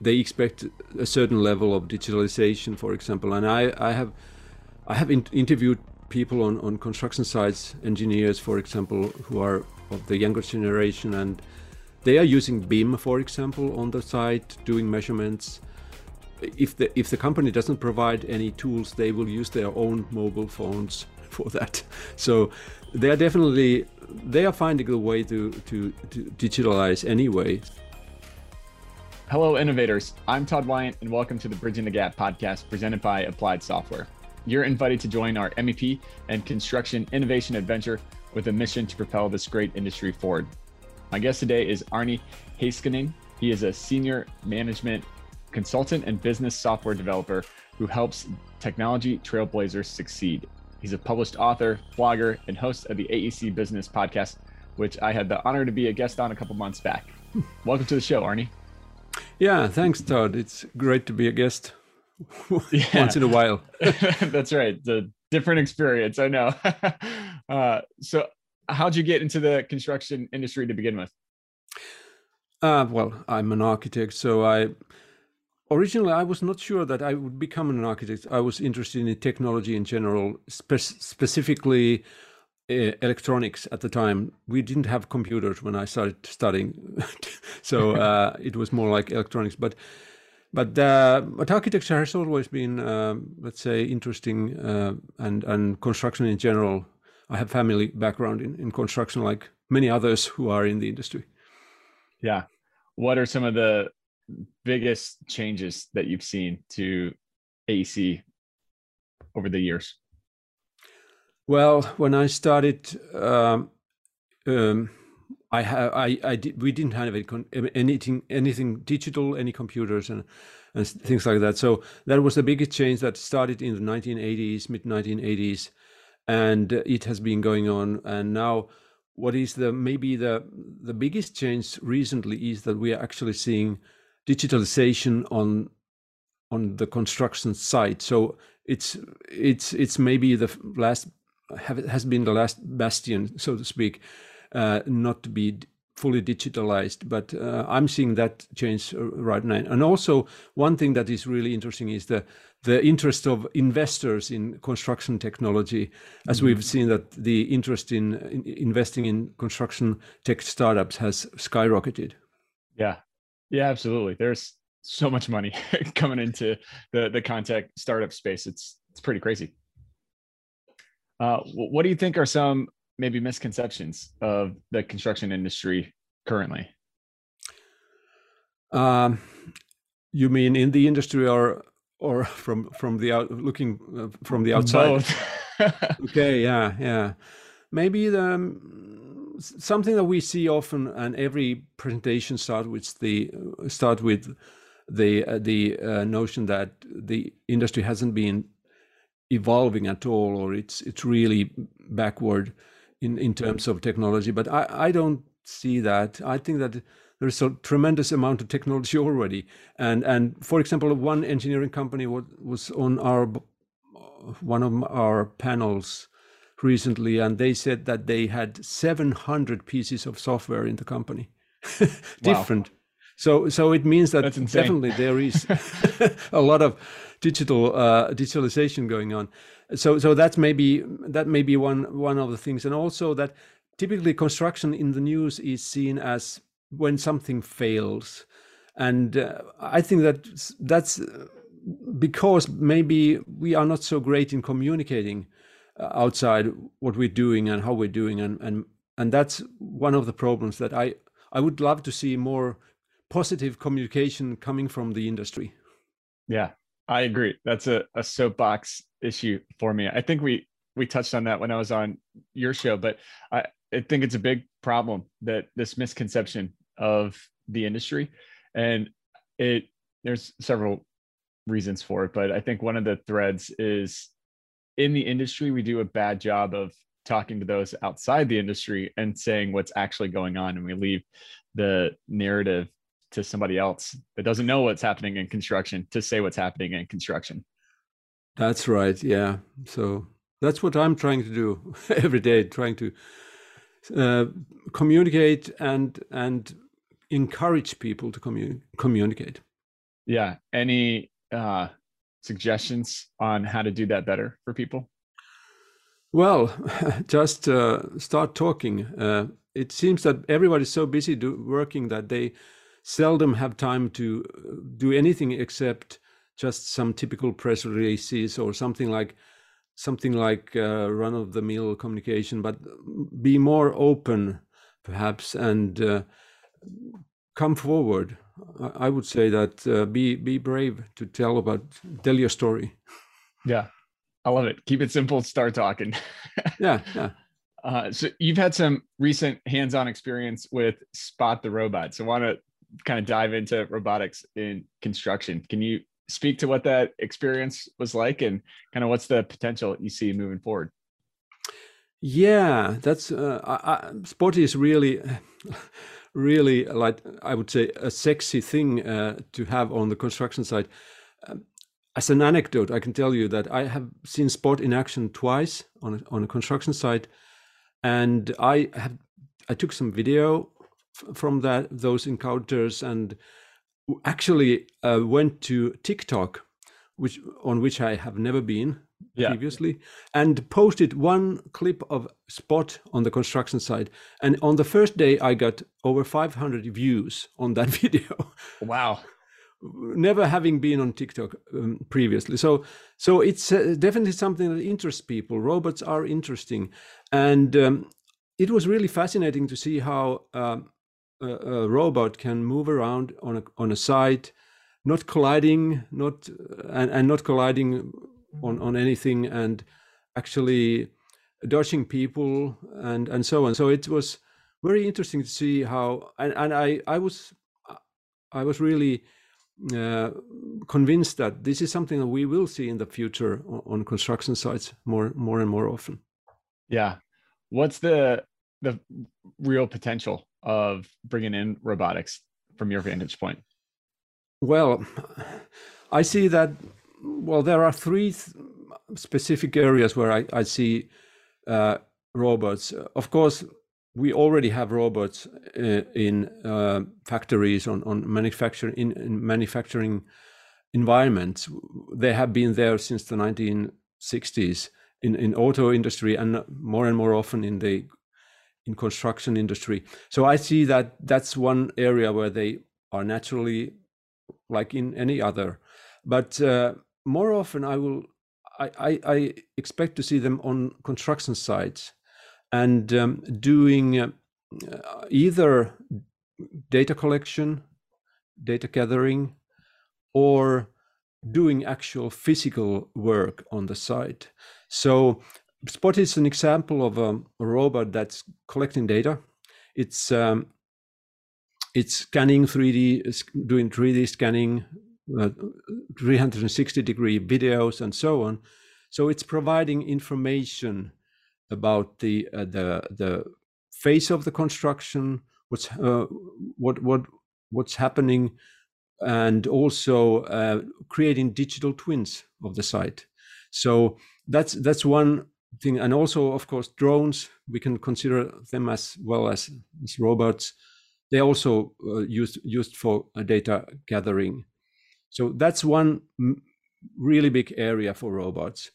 they expect a certain level of digitalization, for example. And I, I have I have in, interviewed people on, on construction sites, engineers, for example, who are of the younger generation, and they are using BIM, for example, on the site, doing measurements. If the if the company doesn't provide any tools, they will use their own mobile phones for that. So they are definitely they are finding a way to to, to digitalize anyway. Hello, innovators. I'm Todd Wynne, and welcome to the Bridging the Gap podcast presented by Applied Software. You're invited to join our MEP and construction innovation adventure with a mission to propel this great industry forward. My guest today is Aarni Heiskanen. He is a senior management consultant and business software developer who helps technology trailblazers succeed. He's a published author, blogger, and host of the AEC Business Podcast, which I had the honor to be a guest on a couple months back. Hmm. Welcome to the show, Aarni. Yeah, thanks, Todd. It's great to be a guest once in a while. That's right. The different experience. I know. uh, so, how'd you get into the construction industry to begin with? Uh, well, I'm an architect, so I originally I was not sure that I would become an architect. I was interested in technology in general, spe- specifically electronics at the time. We didn't have computers when I started studying, so uh, it was more like electronics. But but uh, but architecture has always been, uh, let's say, interesting, uh, and and construction in general. I have family background in, in construction, like many others who are in the industry. Yeah, what are some of the biggest changes that you've seen to AEC over the years? Well, when I started, um, um, I I, I did, we didn't have anything anything digital, any computers and and things like that. So that was the biggest change that started in the 1980s, mid 1980s, and it has been going on. And now, what is the maybe the the biggest change recently is that we are actually seeing digitalization on on the construction site. So it's it's it's maybe the last have, has been the last bastion, so to speak, uh, not to be fully digitalized. But uh, I'm seeing that change uh, right now. And also, one thing that is really interesting is the the interest of investors in construction technology, as mm-hmm. we've seen that the interest in, in, investing in construction tech startups has skyrocketed. Yeah, yeah, absolutely. There's so much money coming into the the contech startup space. It's it's pretty crazy. Uh, what do you think are some maybe misconceptions of the construction industry currently? Um, you mean in the industry or or from from the out looking uh, from the outside? okay, yeah, yeah. Maybe the um, something that we see often, and every presentation start with the start with the uh, the uh, notion that the industry hasn't been evolving at all, or it's it's really backward in, in terms of technology. But I, I don't see that. I think that there's a tremendous amount of technology already. And and for example, one engineering company was on our uh, one of our panels recently, and they said that they had 700 pieces of software in the company, different. Wow. So so it means that definitely there is a lot of digital uh, digitalization going on. So so that's maybe that may be one one of the things. And also that typically construction in the news is seen as when something fails. And uh, i think that that's because maybe we are not so great in communicating uh, outside what we're doing and how we're doing and and and that's one of the problems that i i would love to see more positive communication coming from the industry. Yeah I agree. That's a, a soapbox issue for me. I think we we touched on that when I was on your show, but I, I think it's a big problem that this misconception of the industry, and it there's several reasons for it, but I think one of the threads is in the industry we do a bad job of talking to those outside the industry and saying what's actually going on, and we leave the narrative to somebody else that doesn't know what's happening in construction to say what's happening in construction. That's right. Yeah. So that's what I'm trying to do every day, trying to uh, communicate and and encourage people to commu- communicate. Yeah. Any uh, suggestions on how to do that better for people? Well, just uh, start talking. Uh, it seems that everybody's so busy do, working that they seldom have time to uh, do anything except just some typical press releases or something like something like uh, run of the mill communication but be more open perhaps and uh, come forward. I would say that uh, be be brave to tell about tell your story. Yeah. I love it. Keep it simple start talking. Yeah yeah. Uh, so you've had some recent hands-on experience with spot the robot. So i want to kind of dive into robotics in construction. Can you speak to what that experience was like and kind of what's the potential you see moving forward? Yeah that's uh, I, I, spot is really really like i would say a sexy thing uh, to have on the construction site. Um, as an anecdote i can tell you that i have seen Spot in action twice on a, on a construction site and i have i took some video from that those encounters and actually uh, went to TikTok, which on which I have never been yeah. previously, and posted one clip of Spot on the construction site. And on the first day, I got over 500 views on that video. Wow. Never having been on TikTok um, previously, so so it's uh, definitely something that interests people. Robots are interesting, and um, it was really fascinating to see how um, a, a robot can move around on a on a site, not colliding, not and, and not colliding on on anything, and actually dodging people and and so on. So it was very interesting to see how and, and I I was I was really uh, convinced that this is something that we will see in the future on, on construction sites more more and more often. Yeah, what's the the real potential of bringing in robotics from your vantage point? Well, I see that. Well, there are three th- specific areas where I, I see uh, robots. Of course, we already have robots uh, in uh, factories on on manufacturing in, in, manufacturing environments. They have been there since the 1960s in in auto industry and more and more often in the in construction industry. So I see that that's one area where they are naturally like in any other. But uh, more often, I will I, I, I, expect to see them on construction sites and um, doing uh, either data collection, data gathering, or doing actual physical work on the site. So Spot is an example of a, a robot that's collecting data. It's um, it's scanning 3D, doing 3D scanning, uh, 360 degree videos, and so on. So it's providing information about the uh, the the phase of the construction, what's uh, what what what's happening, and also uh, creating digital twins of the site. So that's that's one thing. And also of course drones we can consider them as well as, as robots. They also uh, used used for uh, data gathering. So that's one really big area for robots.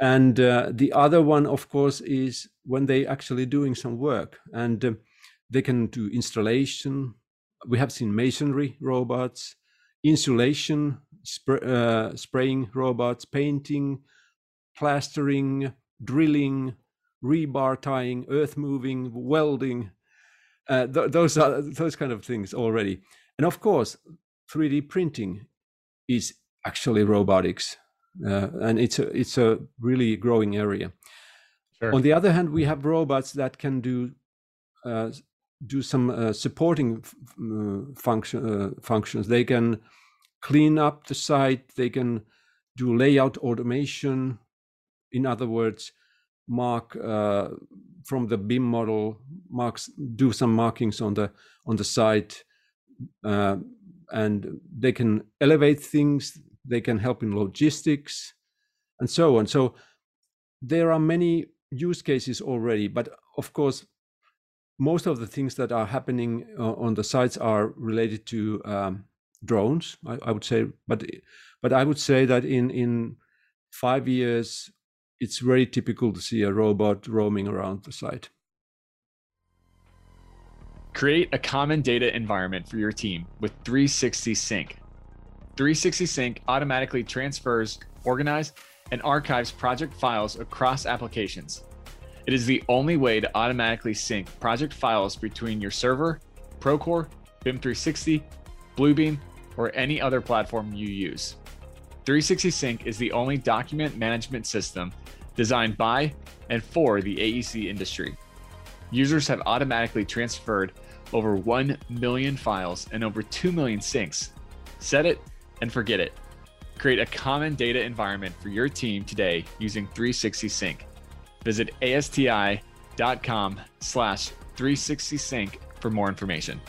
And uh, the other one of course is when they actually doing some work and uh, they can do installation. We have seen masonry robots insulation sp- uh, spraying robots painting plastering drilling, rebar tying, earth moving, welding. Uh, th- those are those kind of things already. And of course, 3D printing is actually robotics, uh, and it's a it's a really growing area. Sure. On the other hand, we have robots that can do uh, do some uh, supporting uh, function uh, functions. They can clean up the site. They can do layout automation in other words, mark uh, from the BIM model, marks do some markings on the on the site, uh, and they can elevate things. They can help in logistics, and so on. So there are many use cases already, but of course, most of the things that are happening uh, on the sites are related to um, drones. I, I would say, but but I would say that in in five years, it's very typical to see a robot roaming around the site. Create a common data environment for your team with 360 Sync. 360 Sync automatically transfers, organizes, and archives project files across applications. It is the only way to automatically sync project files between your server, Procore, BIM 360, Bluebeam, or any other platform you use. 360 Sync is the only document management system designed by and for the AEC industry. Users have automatically transferred over 1 million files and over 2 million syncs. Set it and forget it. Create a common data environment for your team today using 360 Sync. Visit asti.com slash 360 Sync for more information.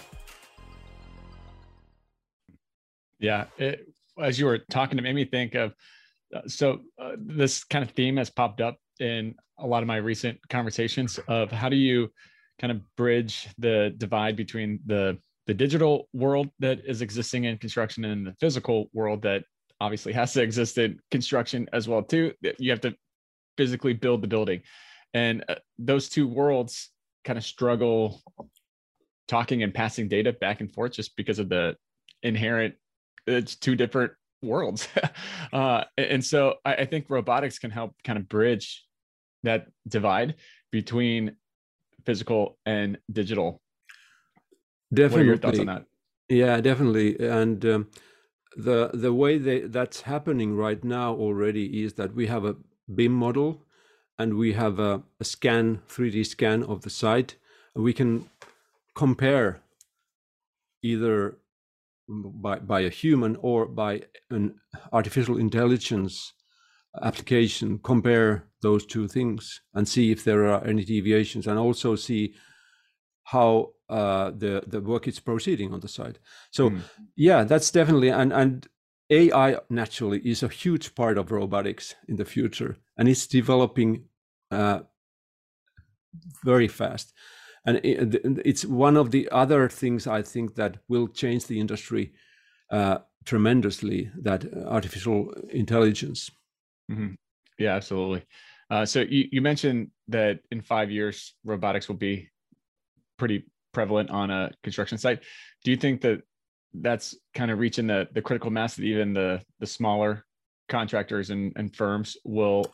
Yeah, it, as you were talking, it made me think of uh, so uh, this kind of theme has popped up in a lot of my recent conversations of how do you kind of bridge the divide between the the digital world that is existing in construction and the physical world that obviously has to exist in construction as well too you have to physically build the building. And uh, those two worlds kind of struggle talking and passing data back and forth just because of the inherent it's two different worlds. Uh, and so I, I think robotics can help kind of bridge that divide between physical and digital. Definitely what are your thoughts on that? Yeah definitely. And um, the the way they, that's happening right now already is that we have a BIM model and we have a, a scan 3D scan of the site. We can compare either by, by a human or by an artificial intelligence application compare those two things and see if there are any deviations and also see how uh, the the work is proceeding on the site so mm. yeah that's definitely and and ai naturally is a huge part of robotics in the future and it's developing uh, very fast and it's one of the other things i think that will change the industry uh, tremendously that artificial intelligence. Mm-hmm. yeah absolutely. Uh, so you, you mentioned that in five years robotics will be pretty prevalent on a construction site. Do you think that that's kind of reaching the the critical mass that even the the smaller contractors and, and firms will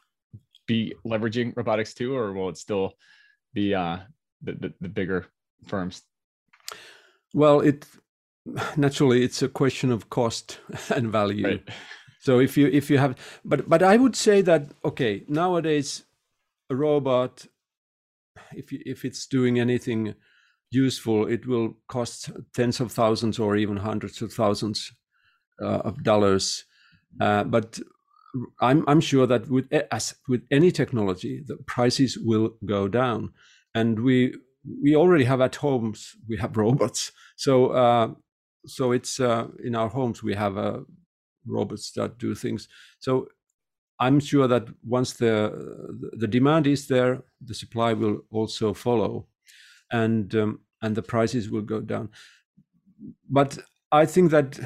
be leveraging robotics too, or will it still be uh, the, the, the bigger firms? Well, it naturally it's a question of cost and value. Right. So if you if you have, but but I would say that okay nowadays a robot, if you, if it's doing anything useful, it will cost tens of thousands or even hundreds of thousands uh, of dollars. Uh, but I'm I'm sure that with as with any technology, the prices will go down, and we we already have at homes we have robots. So uh, so it's uh, in our homes we have uh, robots that do things. So I'm sure that once the the demand is there, the supply will also follow, and um, and the prices will go down. But I think that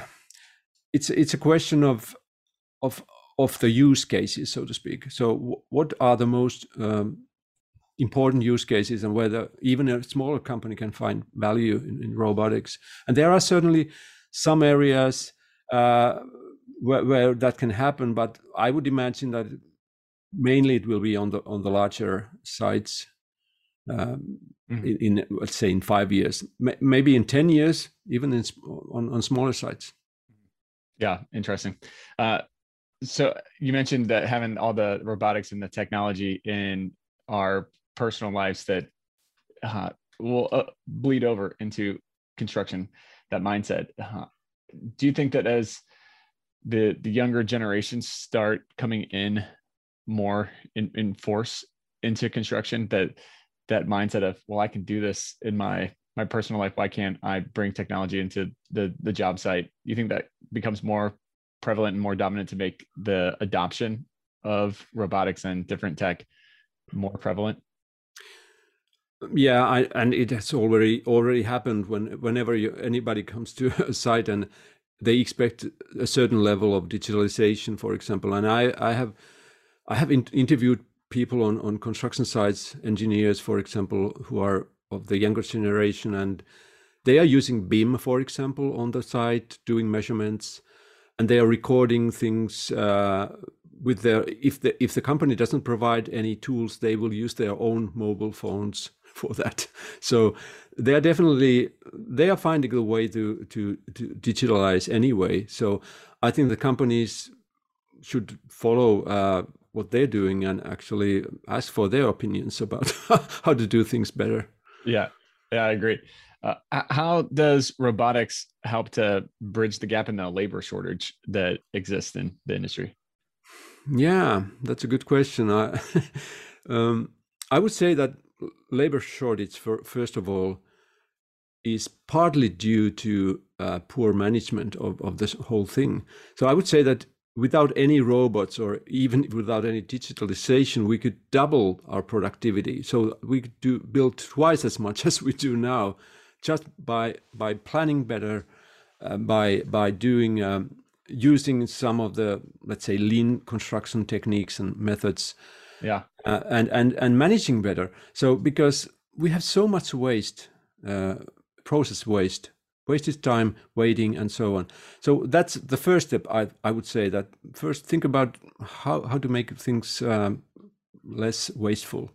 it's it's a question of of of the use cases, so to speak. So, what are the most um, important use cases, and whether even a smaller company can find value in, in robotics? And there are certainly some areas uh, where, where, that can happen, but I would imagine that mainly it will be on the on the larger sites. Um, mm-hmm. in, in, let's say in five years, M- maybe in ten years, even in, on on smaller sites. Yeah, interesting. Uh, so you mentioned that having all the robotics and the technology in our personal lives that uh, will uh, bleed over into construction that mindset uh, do you think that as the the younger generations start coming in more in, in force into construction that that mindset of well i can do this in my my personal life why can't i bring technology into the the job site Do you think that becomes more prevalent and more dominant to make the adoption of robotics and different tech more prevalent? Yeah, I, and it has already already happened when whenever you, anybody comes to a site and they expect a certain level of digitalization, for example. And I, I have, I have in, interviewed people on on construction sites, engineers, for example, who are of the younger generation, and they are using BIM, for example, on the site, doing measurements, and they are recording things uh, with their. If the if the company doesn't provide any tools, they will use their own mobile phones for that. So they are definitely they are finding a way to to to digitalize anyway. So I think the companies should follow uh, what they're doing and actually ask for their opinions about how to do things better. Yeah, yeah, I agree. Uh, how does robotics help to bridge the gap in the labor shortage that exists in the industry? Yeah, that's a good question. I, um, I would say that labor shortage, for, first of all, is partly due to uh, poor management of, of this whole thing. So I would say that without any robots or even without any digitalization, we could double our productivity. So we could do build twice as much as we do now just by by planning better, uh, by by doing um, using some of the let's say lean construction techniques and methods. Yeah, uh, and and and managing better. So because we have so much waste, uh, process waste, wasted time waiting and so on. So that's the first step. I I would say that first think about how how to make things um, less wasteful,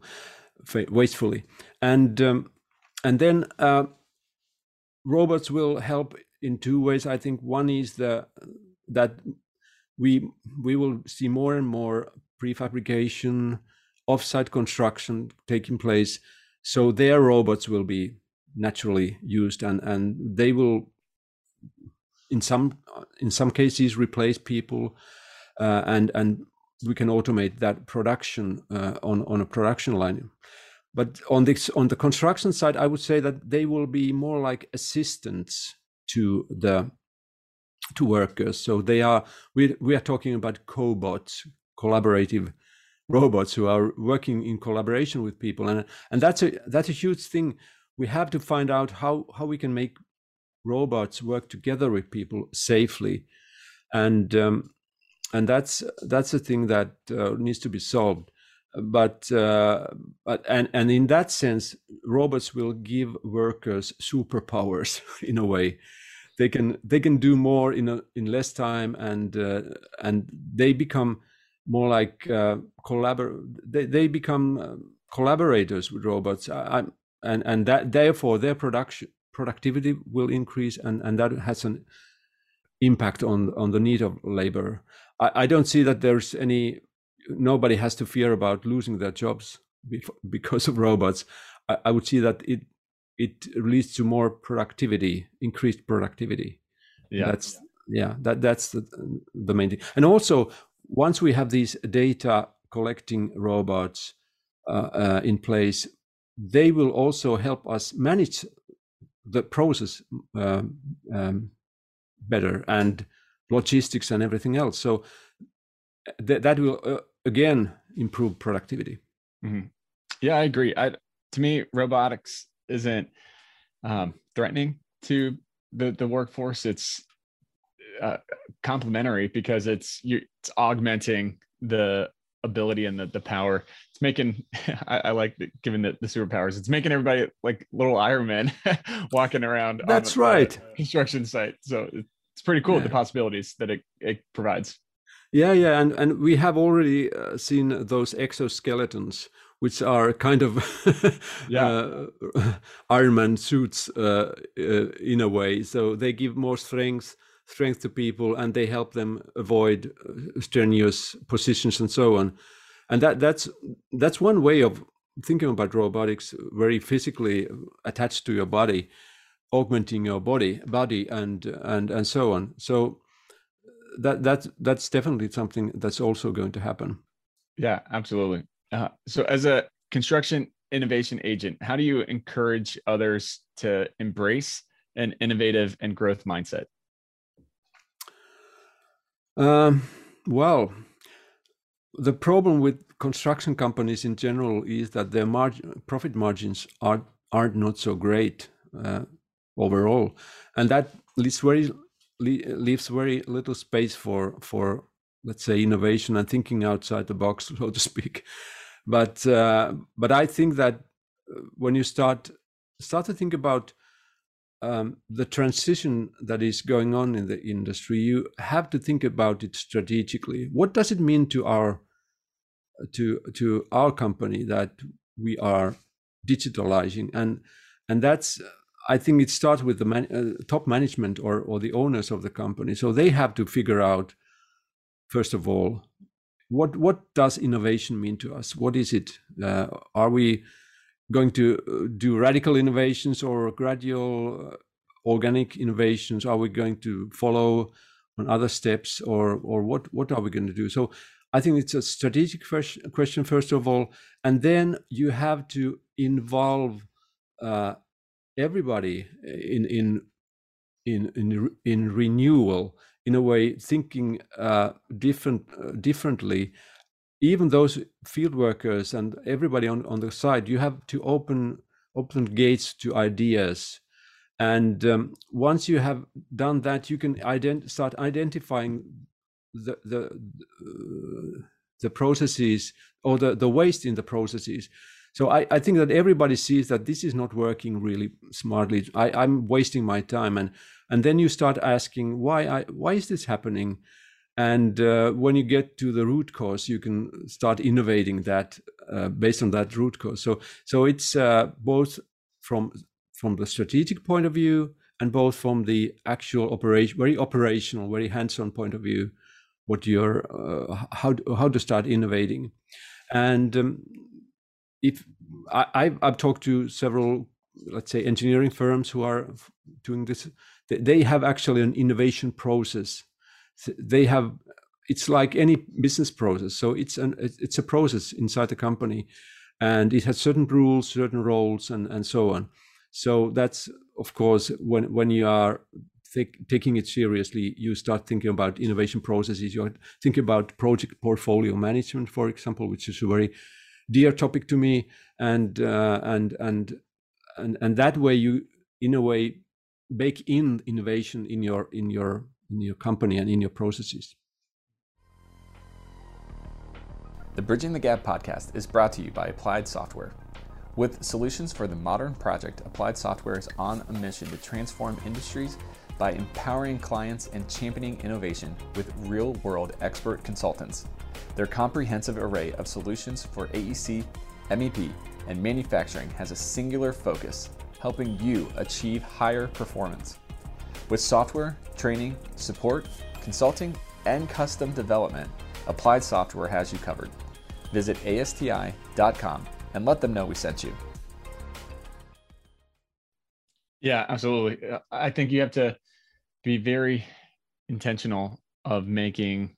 wastefully, and um, and then uh, robots will help in two ways. I think one is the that we we will see more and more prefabrication, offsite construction taking place. So their robots will be naturally used, and and they will, in some in some cases, replace people, uh, and and we can automate that production uh, on on a production line. But on the on the construction side, I would say that they will be more like assistants to the to workers. So they are we we are talking about cobots, collaborative robots who are working in collaboration with people, and and that's a that's a huge thing. We have to find out how how we can make robots work together with people safely, and um, and that's that's a thing that uh, needs to be solved. But uh, but and and in that sense robots will give workers superpowers in a way. They can they can do more in a, in less time and uh, and they become more like uh, collabor they, they become uh, collaborators with robots I, and and that therefore their production productivity will increase and and that has an impact on on the need of labor I, I don't see that there's any nobody has to fear about losing their jobs because of robots. I, I would see that it it leads to more productivity, increased productivity. Yeah, that's yeah, that that's the the main thing. And also, once we have these data collecting robots uh, uh, in place, they will also help us manage the process um, um, better and logistics and everything else. So th- that will uh, again improve productivity. Mm-hmm. Yeah, I agree. I to me, robotics isn't um, threatening to the the workforce. It's uh, complementary because it's you, it's augmenting the ability and the, the power. It's making I, I like the, given the, the superpowers. It's making everybody like little Iron Man walking around. That's right. construction site. So it's pretty cool yeah. the possibilities that it, it provides. Yeah, yeah, and and we have already uh, seen those exoskeletons, which are kind of yeah. uh, Iron Man suits uh, uh, in a way. So they give more strength strength to people, and they help them avoid uh, strenuous positions and so on. And that that's that's one way of thinking about robotics, very physically attached to your body, augmenting your body, body, and and and so on. So that that's that's definitely something that's also going to happen. Yeah, absolutely. Uh, so, as a construction innovation agent, how do you encourage others to embrace an innovative and growth mindset? Um, well, the problem with construction companies in general is that their margin, profit margins are are not so great uh, overall, and that leads very leaves very little space for for let's say innovation and thinking outside the box, so to speak. But uh, but I think that uh, when you start start to think about um, the transition that is going on in the industry, you have to think about it strategically. What does it mean to our to to our company that we are digitalizing and and that's I think it starts with the man, uh, top management or or the owners of the company. So they have to figure out first of all what what does innovation mean to us? What is it? Uh, are we going to uh, do radical innovations or gradual uh, organic innovations? Are we going to follow on other steps, or or what what are we going to do? So I think it's a strategic question first of all, and then you have to involve uh, everybody in in in in in renewal in a way thinking uh, different uh, differently even those field workers and everybody on, on the side you have to open open gates to ideas. And um, once you have done that you can ident- start identifying the the uh, the processes or the the waste in the processes. So I, I think that everybody sees that this is not working really smartly. I, i'm wasting my time. And and then you start asking why I, why is this happening and uh, when you get to the root cause you can start innovating that uh, based on that root cause. So so it's uh, both from from the strategic point of view and both from the actual operation very operational very hands-on point of view what you're uh, how how to start innovating. And um, if I, I've, I've talked to several let's say engineering firms who are doing this. They have actually an innovation process they have it's like any business process. So it's an it's a process inside the company and it has certain rules certain roles and and so on. So that's of course when when you are taking it seriously you start thinking about innovation processes. You think about project portfolio management for example which is a very dear topic to me. And uh, and and and and that way you in a way bake in innovation in your in your in your company and in your processes. The Bridging the Gap podcast is brought to you by Applied Software. With solutions for the modern project, Applied Software is on a mission to transform industries by empowering clients and championing innovation with real world expert consultants. Their comprehensive array of solutions for AEC, MEP, and manufacturing has a singular focus helping you achieve higher performance. With software, training, support, consulting, and custom development, Applied Software has you covered. Visit ASTI.com and let them know we sent you. Yeah, absolutely. Uh, I think you have to be very intentional of making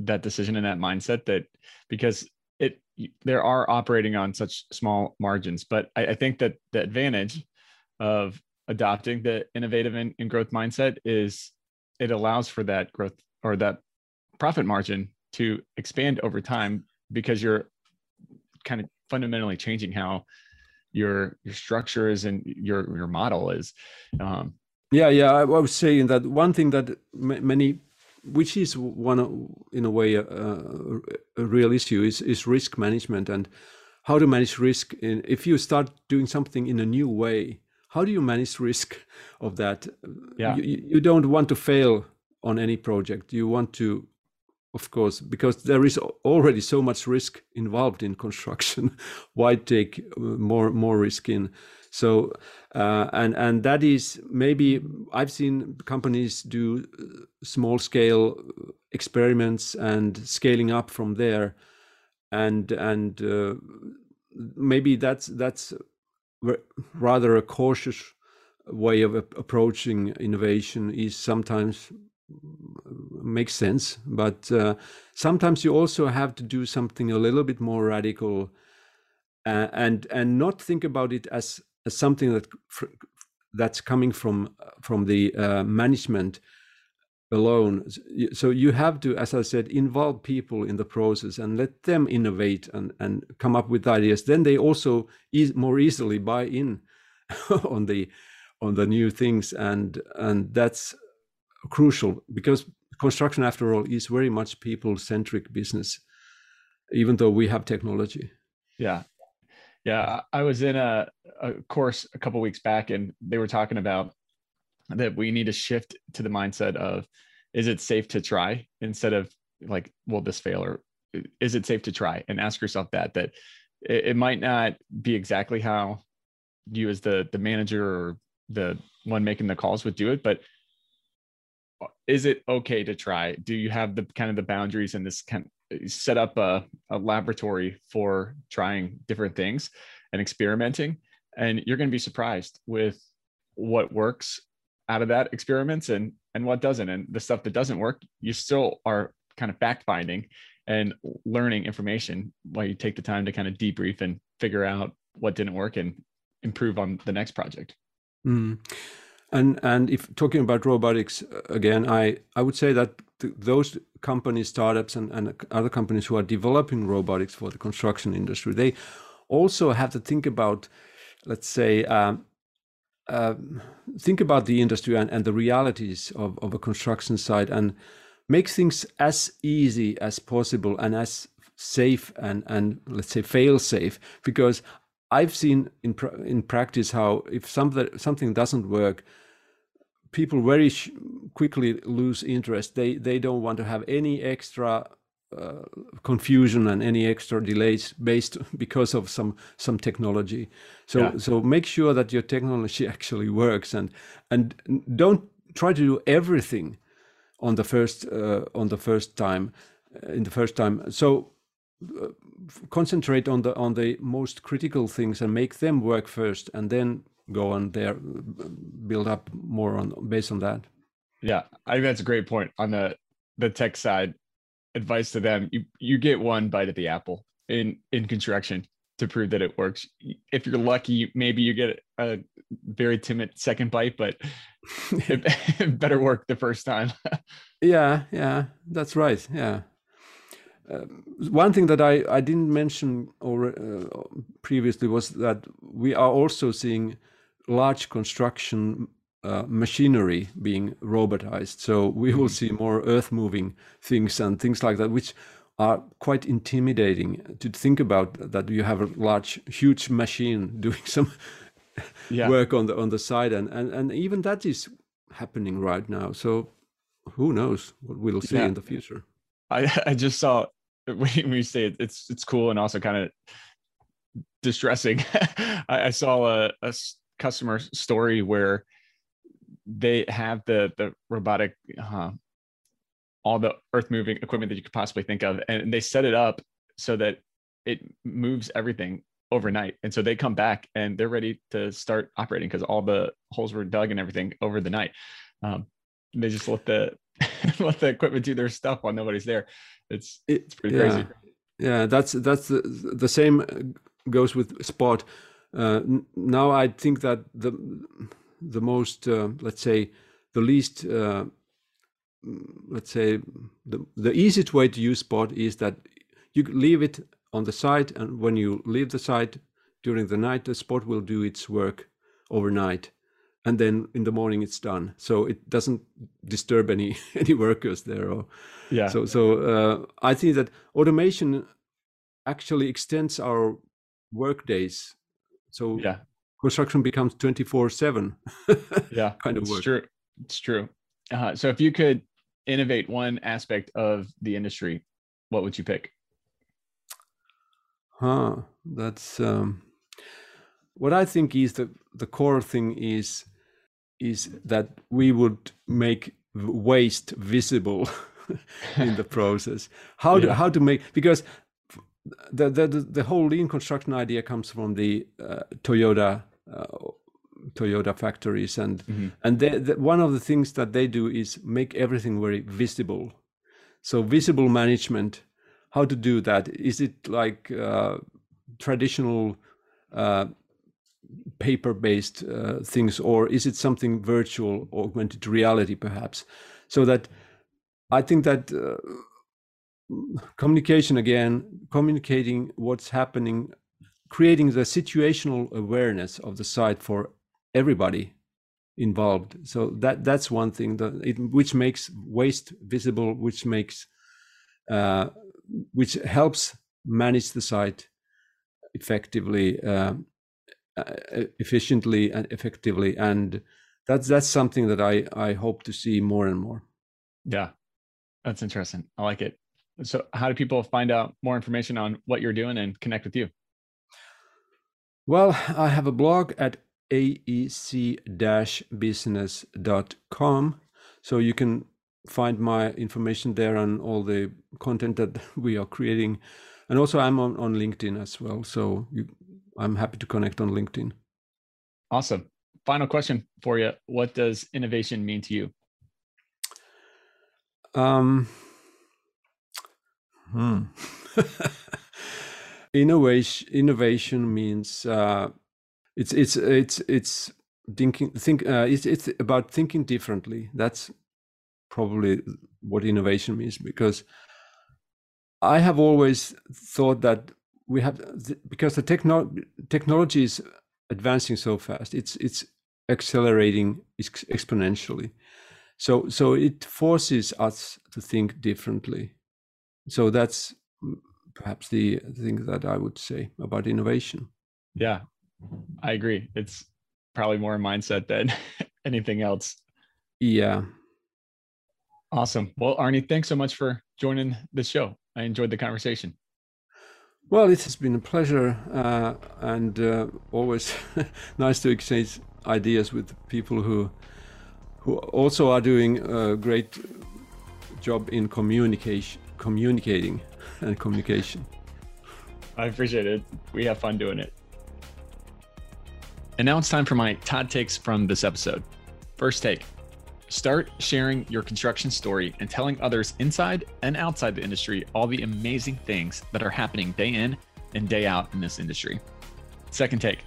that decision and that mindset that because it there are operating on such small margins but I, I think that the advantage of adopting the innovative and, and growth mindset is it allows for that growth or that profit margin to expand over time because you're kind of fundamentally changing how your your structure is and your your model is. Um, yeah yeah i was saying that one thing that many which is one in a way a, a, real issue is is risk management and how to manage risk in, if you start doing something in a new way how do you manage risk of that? Yeah. you, you don't want to fail on any project. You want to of course because there is already so much risk involved in construction why take uh, more more risk in? So uh, and and that is maybe I've seen companies do uh, small scale experiments and scaling up from there, and and uh, maybe that's that's rather a cautious way of approaching innovation is sometimes makes sense but uh, sometimes you also have to do something a little bit more radical uh, and and not think about it as as something that that's coming from from the uh, management alone so you have to as i said involve people in the process and let them innovate and, and come up with ideas then they also e- more easily buy in on the on the new things and and that's crucial because construction, after all, is very much people centric business, even though we have technology. Yeah. Yeah. I was in a, a course a couple weeks back and they were talking about that we need to shift to the mindset of is it safe to try instead of like will this fail or is it safe to try? And ask yourself that that it, it might not be exactly how you as the the manager or the one making the calls would do it but uh, is it okay to try? Do you have the kind of the boundaries and this kind set up a, a laboratory for trying different things and experimenting? And you're going to be surprised with what works out of that experiments and and what doesn't and the stuff that doesn't work you still are kind of fact finding and learning information while you take the time to kind of debrief and figure out what didn't work and improve on the next project mm. and and if talking about robotics uh, again i i would say that th- those companies startups and, and other companies who are developing robotics for the construction industry they also have to think about let's say um, uh, think about the industry and, and the realities of, of a construction site and make things as easy as possible and as safe and, and let's say fail safe because I've seen in in practice how if something something doesn't work, people very quickly lose interest. They they don't want to have any extra uh, confusion and any extra delays based because of some some technology. So yeah. so make sure that your technology actually works and and don't try to do everything on the first uh, on the first time uh, in the first time. So uh, concentrate on the on the most critical things and make them work first and then go on there build up more on based on that. Yeah i think that's a great point on the the tech side advice to them you you get one bite at the apple in in construction to prove that it works. If you're lucky maybe you get a very timid second bite but it, it better work the first time. Yeah yeah that's right yeah. Uh, one thing that I, I didn't mention or uh, previously was that we are also seeing large construction uh, machinery being robotized. So we will mm-hmm. see more earth moving things and things like that, which are quite intimidating to think about that you have a large, huge machine doing some yeah. work on the on the side, and, and and even that is happening right now. So who knows what we'll see yeah. in the future? I I just saw when you say it, it's it's cool and also kind of distressing. I, I, saw a, a customer story where they have the the robotic uh, all the earth moving equipment that you could possibly think of and they set it up so that it moves everything overnight. And so they come back and they're ready to start operating because all the holes were dug and everything over the night. Um, they just let the let the equipment do their stuff while nobody's there. It's it's pretty yeah. crazy. Yeah that's that's the, the same goes with spot uh, now i think that the the most, uh, let's say, the least, uh, let's say, the, the easiest way to use Spot is that you leave it on the site, and when you leave the site during the night, the Spot will do its work overnight, and then in the morning it's done. So it doesn't disturb any any workers there. Or, yeah. So so uh, I think that automation actually extends our work days. So yeah construction becomes 24 7 yeah kind of it's work. true. It's true. Uh, so if you could innovate one aspect of the industry what would you pick? Huh that's um, what i think is the the core thing is is that we would make waste visible in the process. How yeah. to how to make because the, the the whole lean construction idea comes from the uh, Toyota Toyota factories, and mm-hmm. and they, the, one of the things that they do is make everything very visible. So visible management, how to do that? Is it like uh, traditional uh, paper-based uh, things, or is it something virtual, augmented reality, perhaps? So that I think that uh, communication again, communicating what's happening creating the situational awareness of the site for everybody involved. So that that's one thing that it, which makes waste visible, which makes uh, which helps manage the site effectively, uh, uh, efficiently, and effectively, and that's that's something that I I hope to see more and more. Yeah, that's interesting. I like it. So, how do people find out more information on what you're doing and connect with you? Well, I have a blog at aec-business.com. So you can find my information there and all the content that we are creating. And also I'm on, on LinkedIn as well. So you, I'm happy to connect on LinkedIn. Awesome. Final question for you. What does innovation mean to you? Um, hmm. innovation innovation means uh, it's it's it's it's thinking think uh, it's it's about thinking differently. That's probably what innovation means because i have always thought that we have because the techno- technology is advancing so fast it's it's accelerating ex- exponentially. So so it forces us to think differently. So that's perhaps the thing that i would say about innovation yeah I agree. It's probably more a mindset than anything else. Yeah. Awesome. Well, Aarni, thanks so much for joining the show. I enjoyed the conversation. Well, it has been a pleasure uh, and uh, always nice to exchange ideas with people who who also are doing a great job in communication, communicating and communication. I appreciate it. We have fun doing it. And now it's time for my Todd takes from this episode. First take start sharing your construction story and telling others inside and outside the industry all the amazing things that are happening day in and day out in this industry. Second take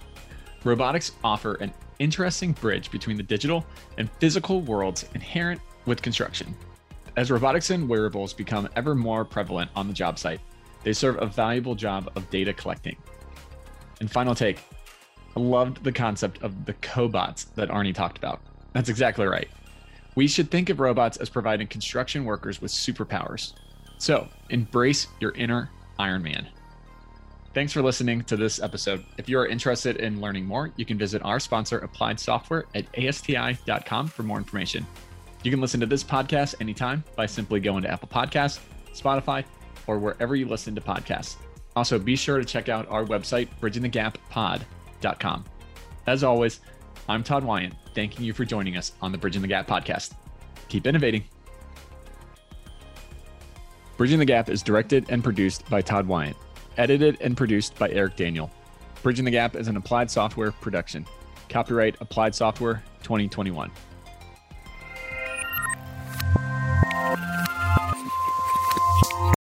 robotics offer an interesting bridge between the digital and physical worlds inherent with construction. As robotics and wearables become ever more prevalent on the job site, they serve a valuable job of data collecting. And final take I loved the concept of the cobots that Aarni talked about. That's exactly right. We should think of robots as providing construction workers with superpowers. So embrace your inner Iron Man. Thanks for listening to this episode. If you are interested in learning more, you can visit our sponsor, Applied Software, at asti.com for more information. You can listen to this podcast anytime by simply going to Apple Podcasts, Spotify, or wherever you listen to podcasts. Also, be sure to check out our website, Bridging the Gap Pod as always, I'm Todd Wynne, thanking you for joining us on the Bridging the Gap podcast. Keep innovating. Bridging the Gap is directed and produced by Todd Wynne, edited and produced by Eric Daniel. Bridging the Gap is an applied software production. Copyright Applied Software 2021.